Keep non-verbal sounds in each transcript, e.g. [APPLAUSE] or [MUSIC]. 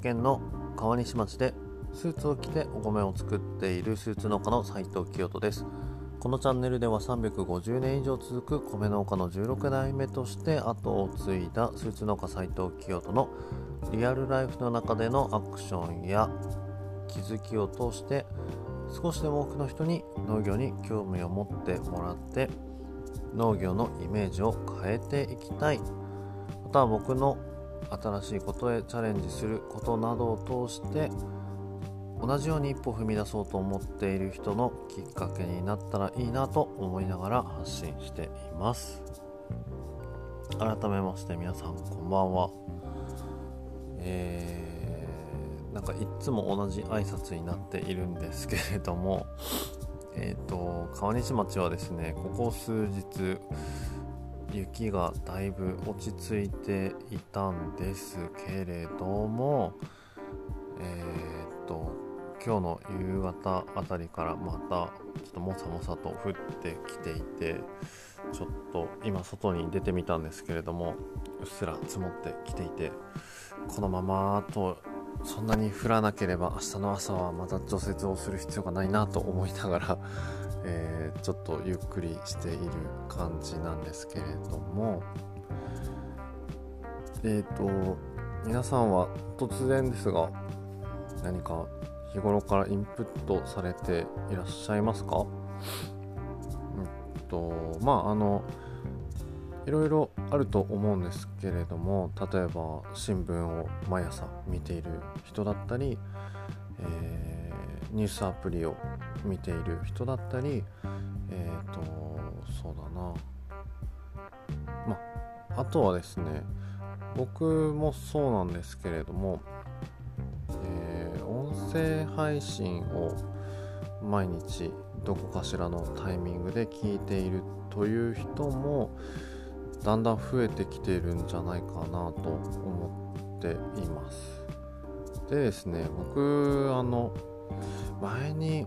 県の川西町でスーツを着てお米を作っているスーツ農家の斉藤清人です。このチャンネルでは350年以上続く米農家の16代目として後を継いだスーツ農家斉藤清人のリアルライフの中でのアクションや気づきを通して少しでも多くの人に農業に興味を持ってもらって農業のイメージを変えていきたい。また僕の新しいことへチャレンジすることなどを通して同じように一歩踏み出そうと思っている人のきっかけになったらいいなと思いながら発信しています。改めまして皆さんこんばんは。えー、なんかいつも同じ挨拶になっているんですけれどもえっ、ー、と川西町はですねここ数日雪がだいぶ落ち着いていたんですけれどもえー、っと今日の夕方あたりからまたちょっともさもさと降ってきていてちょっと今外に出てみたんですけれどもうっすら積もってきていてこのままとそんなに降らなければ明日の朝はまた除雪をする必要がないなと思いながらえー、ちょっとゆっくりしている感じなんですけれども。えっ、ー、と皆さんは突然ですが何か日頃からインプットされていらっしゃいますか？うんとまああのいろいろあると思うんですけれども例えば新聞を毎朝見ている人だったり、えー、ニュースアプリを見ている人だったりえっ、ー、とそうだな。まあとはですね僕もそうなんですけれども、えー、音声配信を毎日どこかしらのタイミングで聞いているという人もだんだん増えてきているんじゃないかなと思っています。でですね僕あの前に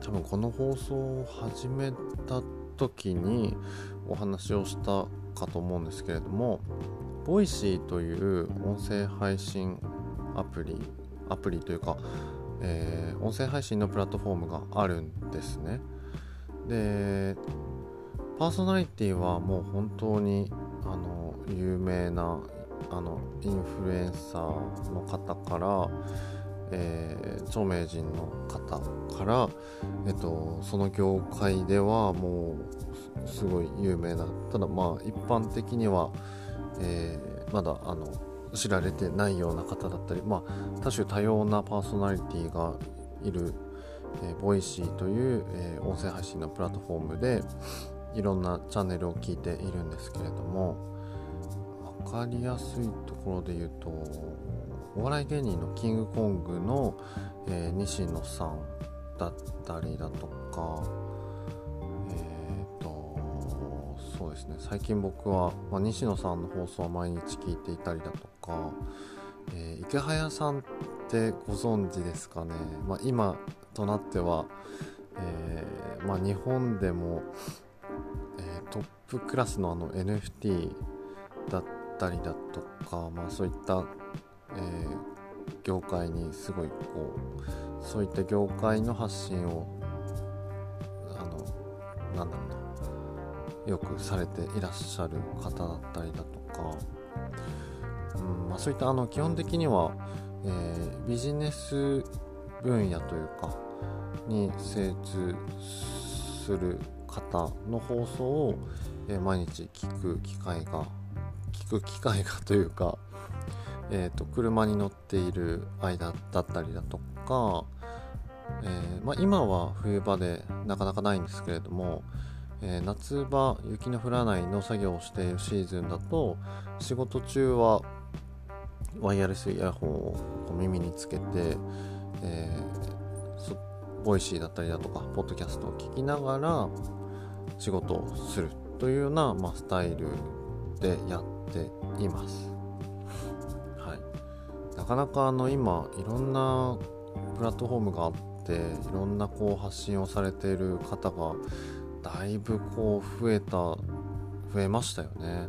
多分この放送を始めた時にお話をしたかと思うんですけれども Voicy という音声配信アプリアプリというか、えー、音声配信のプラットフォームがあるんですね。でパーソナリティはもう本当にあの有名なあのインフルエンサーの方からえー、著名人の方から、えっと、その業界ではもうすごい有名なただまあ一般的には、えー、まだあの知られてないような方だったり、まあ、多種多様なパーソナリティがいる、えー、 Voicy という、えー、音声配信のプラットフォームでいろんなチャンネルを聞いているんですけれども分かりやすいところで言うとお笑い芸人のキングコングの、えー、西野さんだったりだとかえっ、とそうですね。最近僕は、まあ、西野さんの放送を毎日聞いていたりだとか、えー、池早さんってご存知ですかね、まあ、今となっては、えーまあ、日本でも、え、トップクラスのあの NFT だったりだとか、まあ、そういったえー、業界にすごいこうそういった業界の発信をあのなんだろうなよくされていらっしゃる方だったりだとか、うんまあ、そういったあの基本的には、えー、ビジネス分野というかに精通する方の放送を、えー、毎日聞く機会が聞く機会がというかえーと、車に乗っている間だったりだとか、えー、まあ、今は冬場でなかなかないんですけれども、えー、夏場雪の降らない農作業をしているシーズンだと仕事中はワイヤレスイヤホンを耳につけて、えー、 Voicy だったりだとかポッドキャストを聞きながら仕事をするというような、まあ、スタイルでやっています。なかなかあの今いろんなプラットフォームがあっていろんなこう発信をされている方がだいぶこう増えた増えましたよね、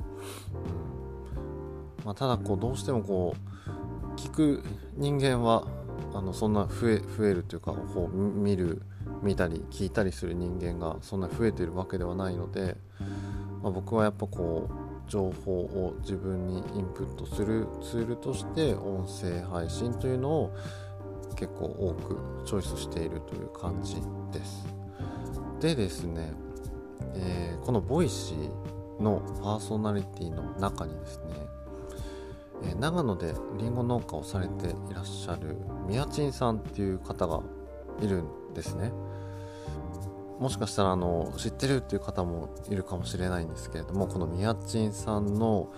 うん。まあ、ただこうどうしてもこう聞く人間はあのそんな増え増えるというかこう見る見たり聞いたりする人間がそんな増えてるわけではないので、まあ、僕はやっぱこう情報を自分にインプットするツールとして音声配信というのを結構多くチョイスしているという感じです。でですね、えー、この Voicy のパーソナリティの中にですねえ長野でりんご農家をされていらっしゃるみやちんさんっていう方がいるんですねもしかしたらあの知ってるっていう方もいるかもしれないんですけれどもこのみやちんさんの、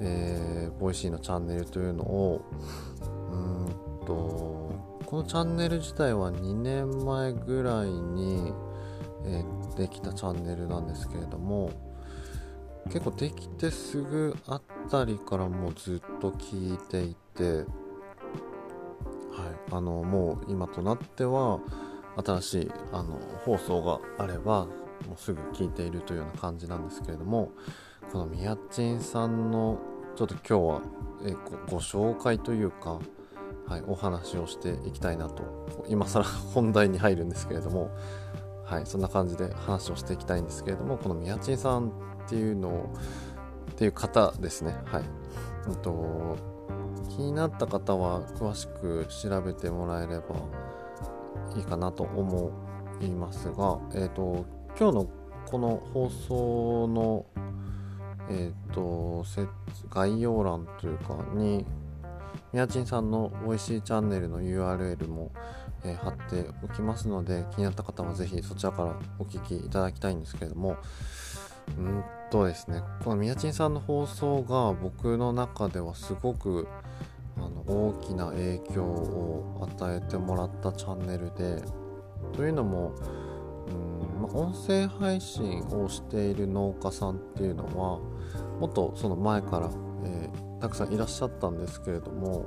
えー、 Voicy のチャンネルというのをうんとこのチャンネル自体は2年前ぐらいに、えー、できたチャンネルなんですけれども結構できてすぐあったりからもうずっと聞いていて、はい、あのもう今となっては新しいあの放送があればもうすぐ聞いているというような感じなんですけれどもこのみやちんさんのちょっと今日はえご紹介というか、はい、お話をしていきたいなと今更本題に入るんですけれども、はい、そんな感じで話をしていきたいんですけれどもこのみやちんさんっていうのをっていう方ですねはい、うんと、気になった方は詳しく調べてもらえればいいかなと思いますが、えーと、今日のこの放送の、えーと、概要欄というかにみやちんさんのおいしいチャンネルの URL も、えー、貼っておきますので気になった方は是非そちらからお聞きいただきたいんですけれどもうんとですねこのみやちんさんの放送が僕の中ではすごくあの大きな影響を与えてもらったチャンネルでというのもうん、ま、音声配信をしている農家さんっていうのはもっとその前から、えー、たくさんいらっしゃったんですけれども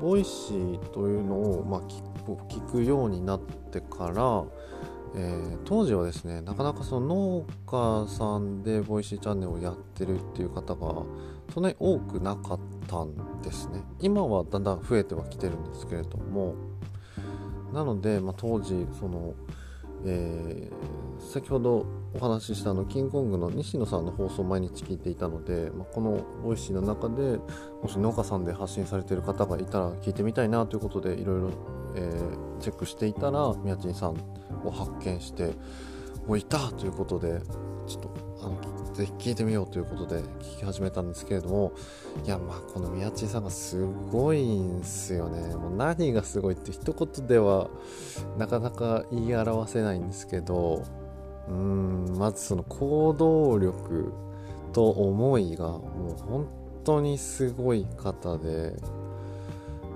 Voicy というのを、まあ、聞くようになってからえー、当時はですねなかなかその農家さんで Voicy チャンネルをやってるっていう方がそんなに多くなかったんですね。今はだんだん増えてはきてるんですけれども。なので、まあ、当時その、えー、先ほどお話ししたのキングコングの西野さんの放送を毎日聞いていたので、まあ、この Voicy の中でもし農家さんで発信されている方がいたら聞いてみたいなということでいろいろチェックしていたらみやちんさんを発見しておいたということでちょっとあのぜひ聞いてみようということで聞き始めたんですけれどもいやまあこのみやちんさんがすごいんすよね。もう何がすごいって一言ではなかなか言い表せないんですけどうんまずその行動力と思いがもう本当にすごい方で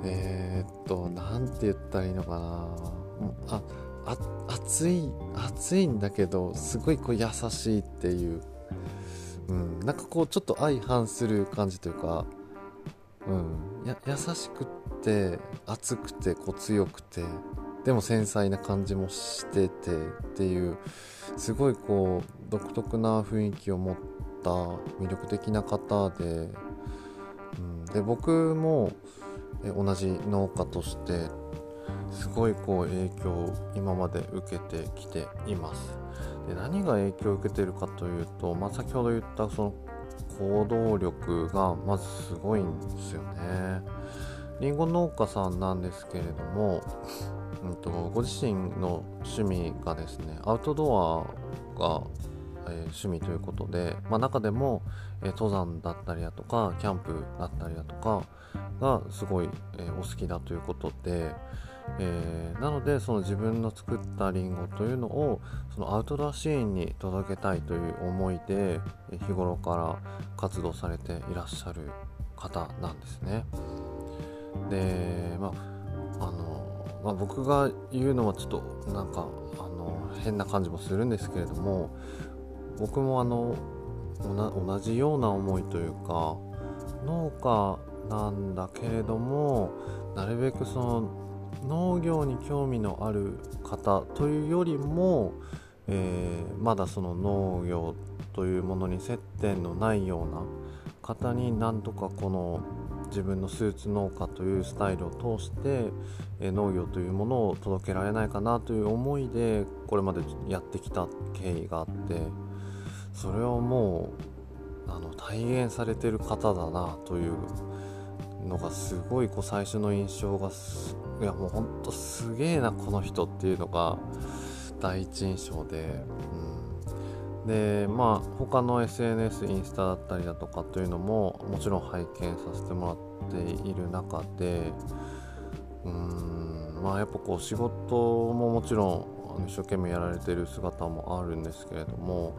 えー、っと何て言ったらいいのかな。ああ熱い熱いんだけどすごいこう優しいっていう、うん、なんかこうちょっと相反する感じというか、うん、や優しくって熱くてこう強くてでも繊細な感じもしててっていうすごいこう独特な雰囲気を持った魅力的な方で、うん、で僕も同じ農家としてすごいこう影響を今まで受けてきています。で何が影響を受けているかというと、まあ、先ほど言ったその行動力がまずすごいんですよね。りんご農家さんなんですけれども、うんと、ご自身の趣味がですねアウトドアが、えー、趣味ということで、まあ、中でも、えー、登山だったりだとかキャンプだったりだとかがすごい、えー、お好きだということで、えー、なのでその自分の作ったりんごというのをそのアウトドアシーンに届けたいという思いで日頃から活動されていらっしゃる方なんですね。で、まああのまあ、僕が言うのはちょっとなんかあの変な感じもするんですけれども僕もあの同じような思いというか農家なんだけれどもなるべくその農業に興味のある方というよりも、えー、まだその農業というものに接点のないような方になんとかこの自分のスーツ農家というスタイルを通して、え農業というものを届けられないかなという思いでこれまでやってきた経緯があってそれをもうあの体現されてる方だなというのがすごいこう最初の印象がいやもうほんとすげえなこの人っていうのが第一印象で、うん、でまあ他の SNS インスタだったりだとかというのももちろん拝見させてもらっている中でうん。まあやっぱこう仕事ももちろん一生懸命やられてる姿もあるんですけれども、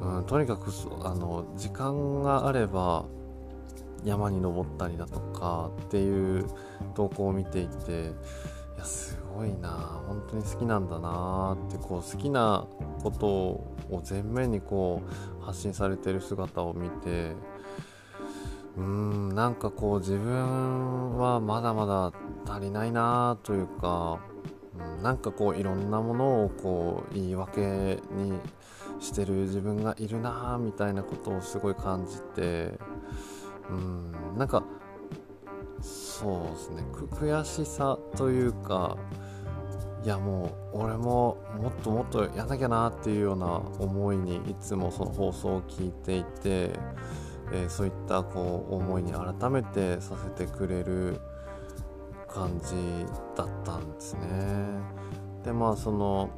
うん、とにかくあの時間があれば山に登ったりだとかっていう投稿を見ていていやすごいな本当に好きなんだなってこう好きなことを前面にこう発信されてる姿を見てうーんなんかこう自分はまだまだ足りないなというか、うん、なんかこういろんなものをこう言い訳にしてる自分がいるなみたいなことをすごい感じてうんなんかそうですね悔しさというかいやもう俺ももっともっとやんなきゃなっていうような思いにいつもその放送を聞いていて、えー、そういったこう思いに改めてさせてくれる感じだったんですね。でまあその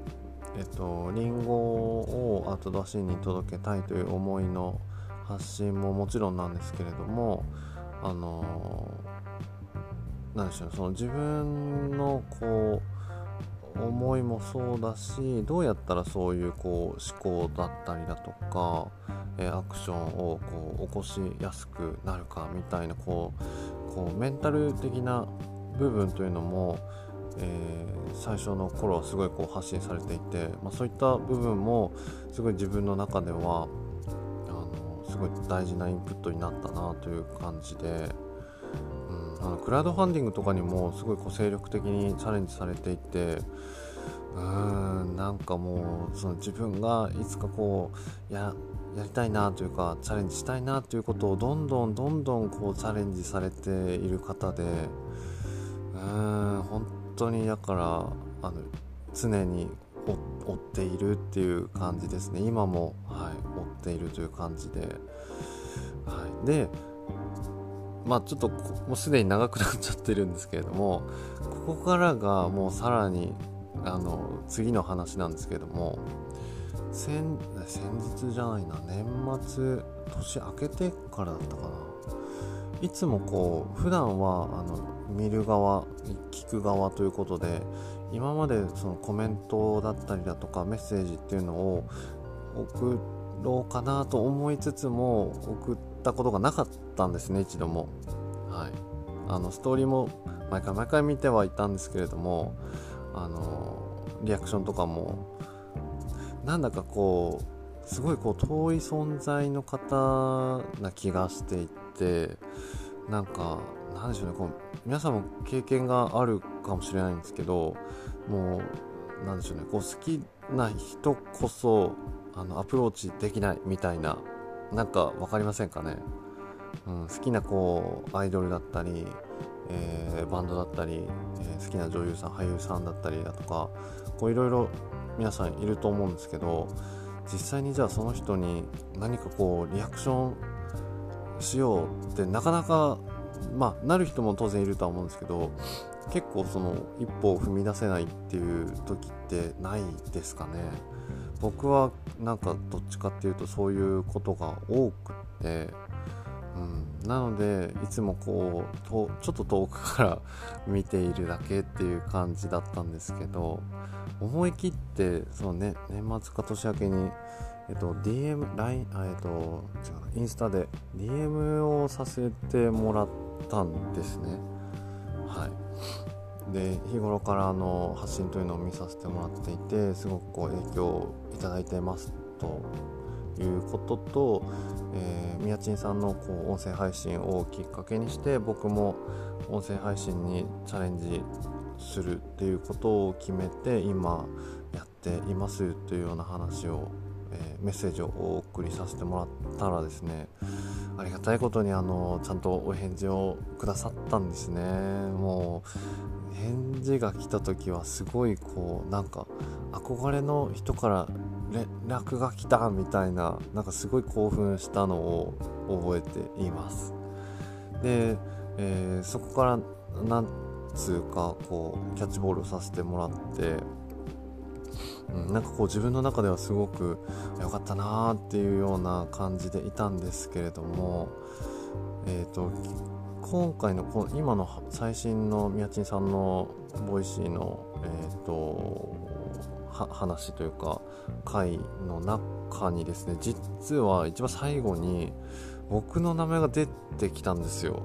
えっとリンゴを後出しに届けたいという思いの発信ももちろんなんですけれどもあの何でしょうその自分のこう思いもそうだしどうやったらそういうこう思考だったりだとか、えアクションをこう起こしやすくなるかみたいなこうこうメンタル的な部分というのも、えー、最初の頃はすごいこう発信されていて、まあ、そういった部分もすごい自分の中ではすごい大事なインプットになったなという感じで、うん、あのクラウドファンディングとかにもすごいこう精力的にチャレンジされていてうーんなんかもうその自分がいつかこうややりたいなというかチャレンジしたいなということをどんどんどんどんこうチャレンジされている方でうーん本当にだからあの常に追っているっていう感じですね。今も、はい、追っているという感じで、はい、でまあちょっともうすでに長くなっちゃってるんですけれどもここからがもうさらにあの次の話なんですけれども先先日じゃないな年末年明けてからだったかな。いつもこう普段はあの見る側聞く側ということで今までそのコメントだったりだとかメッセージっていうのを送ろうかなと思いつつも送ったことがなかったんですね一度も。はい。あのストーリーも毎回毎回見てはいたんですけれどもあのリアクションとかもなんだかこうすごいこう遠い存在の方な気がしていてなんかなんでしょうね。こう皆さんも経験があるかもしれないんですけどもうなんでしょうね。こう好きな人こそあのアプローチできないみたいななんか分かりませんかね、うん、好きなこうアイドルだったり、えー、バンドだったり、えー、好きな女優さん俳優さんだったりだとかこういろいろ皆さんいると思うんですけど実際にじゃあその人に何かこうリアクションしようってなかなかまあなる人も当然いるとは思うんですけど結構その一歩を踏み出せないっていう時ってないですかね。僕はなんかどっちかっていうとそういうことが多くってうん、なのでいつもこうとちょっと遠くから見ているだけっていう感じだったんですけど思い切ってその、ね、年末か年明けにえっと、DM、LINE、えっと、違う、インスタで DM をさせてもらったんですね。はい。で、日頃からの発信というのを見させてもらっていて、すごくこう影響をいただいてますということと、えー、みやちんさんのこう音声配信をきっかけにして、僕も音声配信にチャレンジするっていうことを決めて、今やっていますというような話をえー、メッセージをお送りさせてもらったらですねありがたいことにあのちゃんとお返事をくださったんですね。もう返事が来た時はすごいこうなんか憧れの人から連絡が来たみたいななんかすごい興奮したのを覚えています。で、えー、そこからなんつうかこうキャッチボールをさせてもらってうん、なんかこう自分の中ではすごく良かったなーっていうような感じでいたんですけれども、えーと、今回のこ今の最新のみやちんさんの Voicy の、えーと、話というか回の中にですね実は一番最後に僕の名前が出てきたんですよ。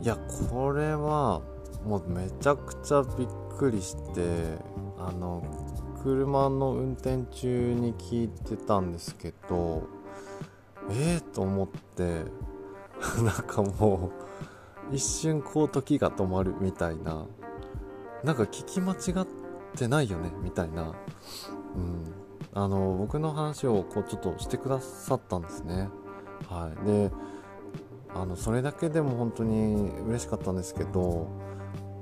いやこれはもうめちゃくちゃびっくりしてあの車の運転中に聞いてたんですけどええー、と思って [LAUGHS] なんかもう一瞬こう時が止まるみたいななんか聞き間違ってないよねみたいな、うん、あの僕の話をこうちょっとしてくださったんですね。はい。であのそれだけでも本当に嬉しかったんですけど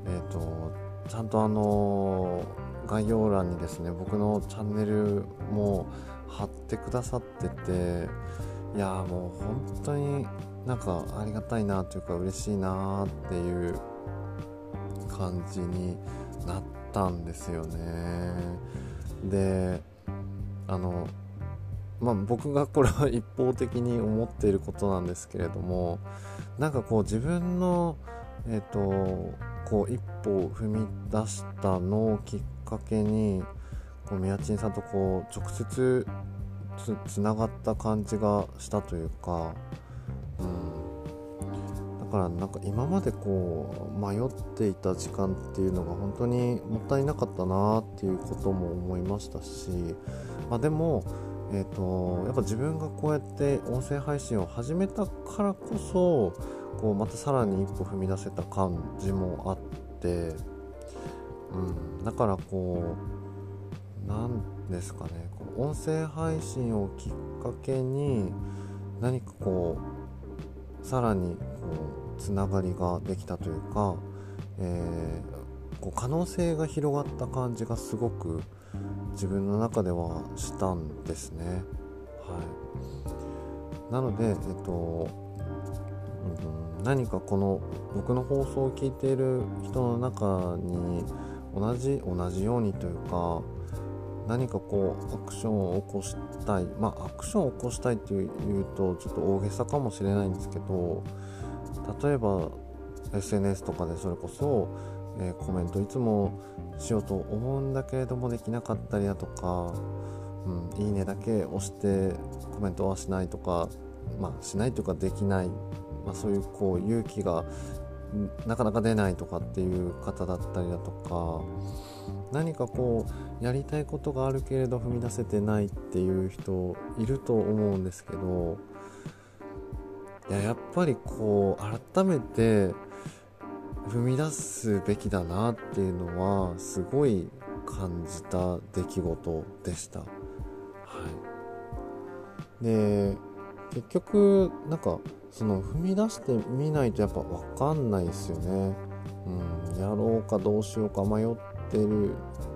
え、ー、とちゃんとあの概要欄にですね僕のチャンネルも貼ってくださってていやもう本当になんかありがたいなというか嬉しいなっていう感じになったんですよね。であのまあ僕がこれは一方的に思っていることなんですけれどもなんかこう自分のえっ、ー、とこう一歩を踏み出したのをきっかけにこう宮珍さんとこう直接つながった感じがしたというか、うん、だからなんか今までこう迷っていた時間っていうのが本当にもったいなかったなっていうことも思いましたし、まあ、でもえーと、やっぱ自分がこうやって音声配信を始めたからこそこうまたさらに一歩踏み出せた感じもあってうん、だからこう何ですかね。こう音声配信をきっかけに何かこうさらにこうつながりができたというか、えー、こう可能性が広がった感じがすごく自分の中ではしたんですね。はい、なので、えっとうん、何かこの僕の放送を聞いている人の中に同じ同じようにというか何かこうアクションを起こしたい。まあアクションを起こしたいっていうとちょっと大げさかもしれないんですけど例えば SNS とかでそれこそ、えー、コメントいつもしようと思うんだけれどもできなかったりだとか、うん、いいねだけ押してコメントはしないとかまあしないというかできない、まあ、そういうこう勇気がなかなか出ないとかっていう方だったりだとか何かこうやりたいことがあるけれど踏み出せてないっていう人いると思うんですけどいややっぱりこう改めて踏み出すべきだなっていうのはすごい感じた出来事でした。はい、で結局なんかその踏み出してみないとやっぱ分かんないですよね。うん、やろうかどうしようか迷ってる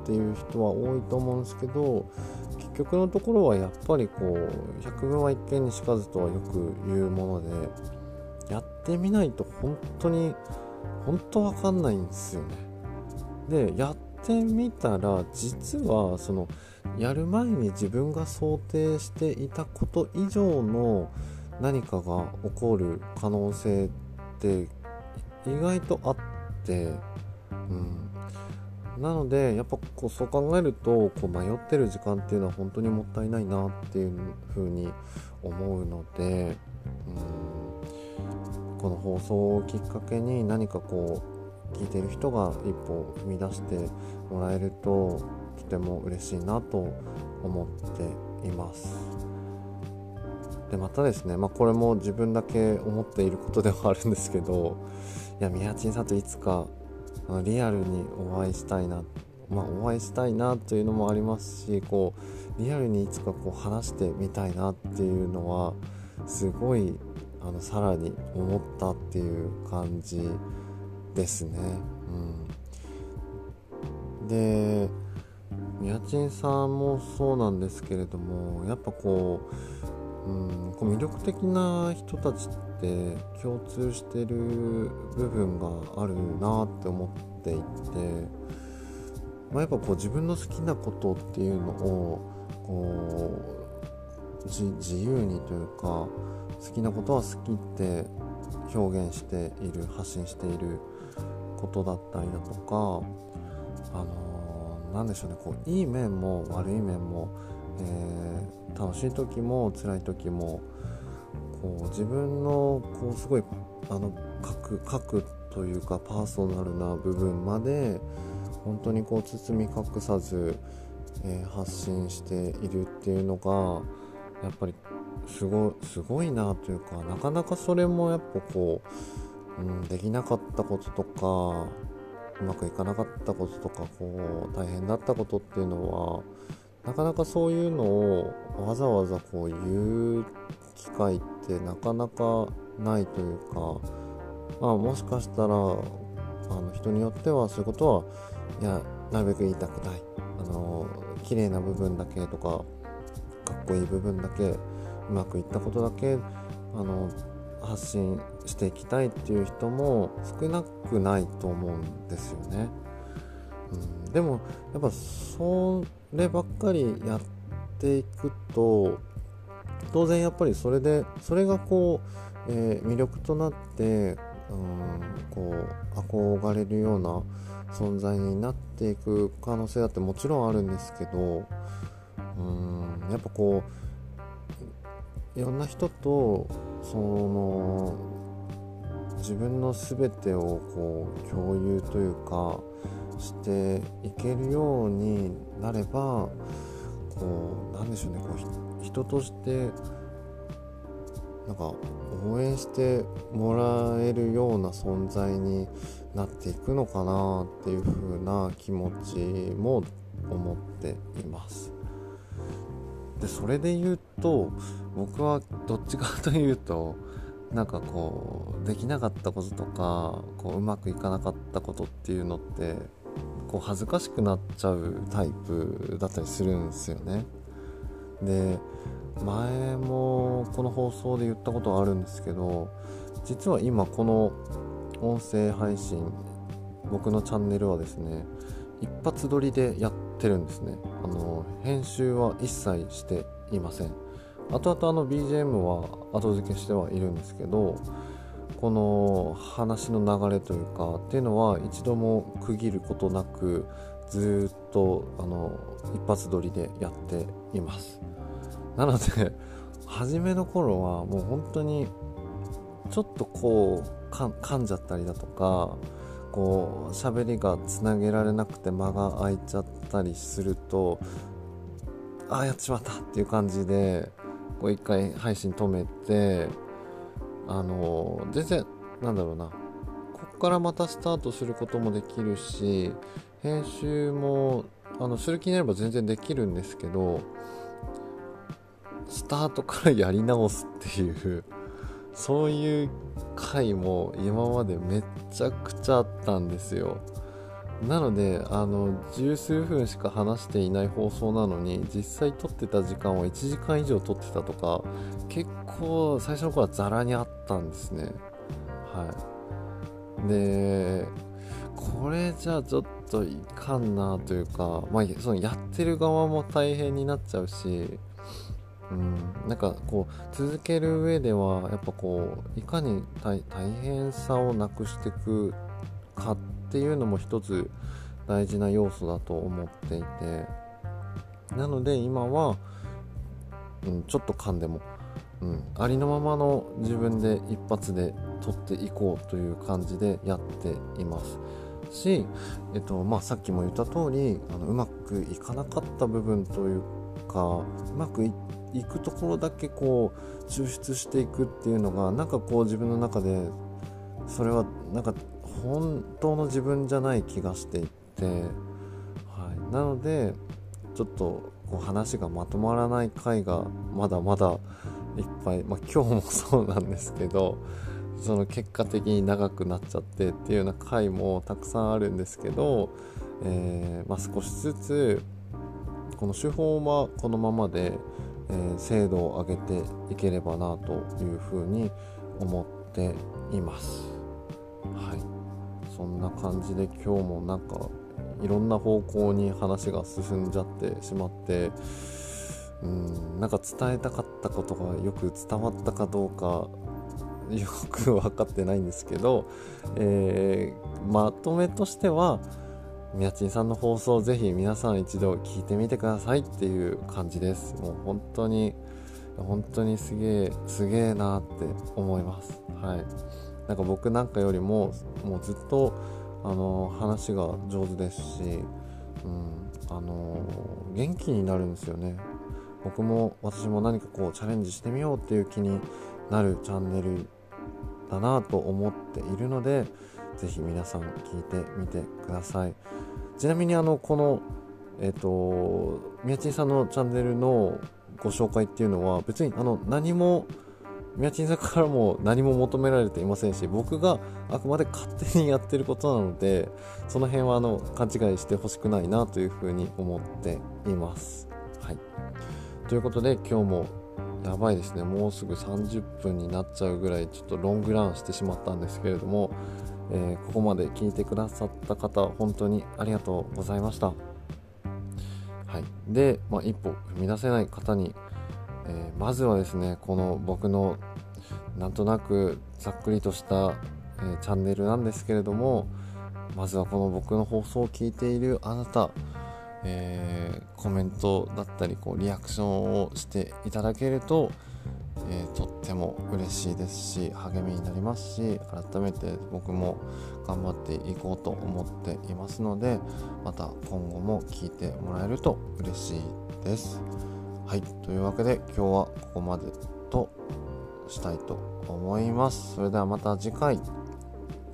っていう人は多いと思うんですけど結局のところはやっぱりこう百聞は一見にしかずとはよく言うものでやってみないと本当に本当分かんないんですよね。でやってみたら実はそのやる前に自分が想定していたこと以上の何かが起こる可能性って意外とあって、うん、なのでやっぱこうそう考えるとこう迷ってる時間っていうのは本当にもったいないなっていうふうに思うので、うん、この放送をきっかけに何かこう聞いてる人が一歩踏み出してもらえるととても嬉しいなと思っています。でまたですね、まあ、これも自分だけ思っていることではあるんですけどいや宮地さんといつかリアルにお会いしたいなまあ、お会いしたいなというのもありますしこうリアルにいつかこう話してみたいなっていうのはすごいあのさらに思ったっていう感じですね。うん、で宮賃さんもそうなんですけれどもやっぱこう,、うん、こう魅力的な人たちって共通してる部分があるなって思っていて、まあ、やっぱこう自分の好きなことっていうのをこう自由にというか好きなことは好きって表現している発信していることだったりだとかあの何、でしょうねこういい面も悪い面も、えー、楽しい時も辛い時もこう自分のこうすごいあの書く書くというかパーソナルな部分まで本当にこう包み隠さず、えー、発信しているっていうのがやっぱりすごすごいなというかなかなかそれもやっぱこう、うん、できなかったこととかうまくいかなかったこととかこう大変だったことっていうのはなかなかそういうのをわざわざこう言う機会ってなかなかないというか、まあ、もしかしたらあの人によってはそういうことはいやなるべく言いたくないあの綺麗な部分だけとかかっこいい部分だけうまくいったことだけあの発信していきたいっていう人も少なくないと思うんですよね。うん、でもやっぱそうればっかりやっていくと当然やっぱりそれでそれがこう、えー、魅力となって、うん、こう憧れるような存在になっていく可能性だってもちろんあるんですけど、うん、やっぱこういろんな人とその自分の全てをこう共有というかしていけるようになればこうなんでしょうねこう人としてなんか応援してもらえるような存在になっていくのかなっていう風な気持ちも思っています。でそれで言うと僕はどっちかというとなんかこうできなかったこととかこううまくいかなかったことっていうのってこう恥ずかしくなっちゃうタイプだったりするんですよね。で前もこの放送で言ったことあるんですけど実は今この音声配信僕のチャンネルはですね一発撮りでやってるんですねあの編集は一切していません後々あの BGM は後付けしてはいるんですけどこの話の流れというかっていうのは一度も区切ることなくずっとあの一発撮りでやっています。なので初めの頃はもう本当にちょっとこう噛んじゃったりだとかこう喋りがつなげられなくて間が空いちゃったりするとああやってしまったっていう感じでこう一回配信止めてあの全然なんだろうな。ここからまたスタートすることもできるし編集もあのする気になれば全然できるんですけどスタートからやり直すっていうそういう回も今までめっちゃくちゃあったんですよ。なのであの十数分しか話していない放送なのに実際撮ってた時間は1時間以上撮ってたとか結構最初の頃はザラにあったんですね。はい。でこれじゃあちょっといかんなというかまあそのやってる側も大変になっちゃうしうん、なんかこう続ける上ではやっぱこういかに大変さをなくしていくかっっていうのも一つ大事な要素だと思っていてなので今は、うん、ちょっと噛んでも、うん、ありのままの自分で一発で取っていこうという感じでやっていますし、えっとまあ、さっきも言った通りあのうまくいかなかった部分というかうまくいくところだけこう抽出していくっていうのがなんかこう自分の中でそれはなんか本当の自分じゃない気がしていて、はいなのでちょっとこう話がまとまらない回がまだまだいっぱい、まあ、今日もそうなんですけどその結果的に長くなっちゃってっていうような回もたくさんあるんですけど、えー、まあ、少しずつこの手法はこのままで、えー、精度を上げていければなというふうに思っています。はい、そんな感じで今日もなんかいろんな方向に話が進んじゃってしまってうんなんか伝えたかったことがよく伝わったかどうかよく分かってないんですけど、えー、まとめとしてはみやちんさんの放送ぜひ皆さん一度聞いてみてくださいっていう感じです。もう本当に本当にすげえすげえなって思います。はい。なんか僕なんかよりももうずっとあの話が上手ですし、うん、あの元気になるんですよね。僕も私も何かこうチャレンジしてみようっていう気になるチャンネルだなと思っているのでぜひ皆さん聞いてみてください。ちなみにあのこのえっ、ー、と宮地さんのチャンネルのご紹介っていうのは別にあの何も宮地さんからも何も求められていませんし僕があくまで勝手にやってることなのでその辺はあの勘違いしてほしくないなというふうに思っています。はい、ということで今日もやばいですねもうすぐ30分になっちゃうぐらいちょっとロングランしてしまったんですけれども、えー、ここまで聞いてくださった方本当にありがとうございました。はい、で、まあ、一歩踏み出せない方に、えー、まずはですねこの僕のなんとなくざっくりとした、えー、チャンネルなんですけれどもまずはこの僕の放送を聞いているあなたえー、コメントだったりこうリアクションをしていただけると、え、とっても嬉しいですし励みになりますし改めて僕も頑張っていこうと思っていますのでまた今後も聞いてもらえると嬉しいです。はいというわけで今日はここまでとしたいと思います。それではまた次回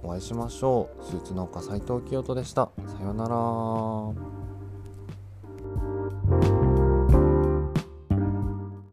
お会いしましょう。スーツ農家斉藤清人でした。さようなら。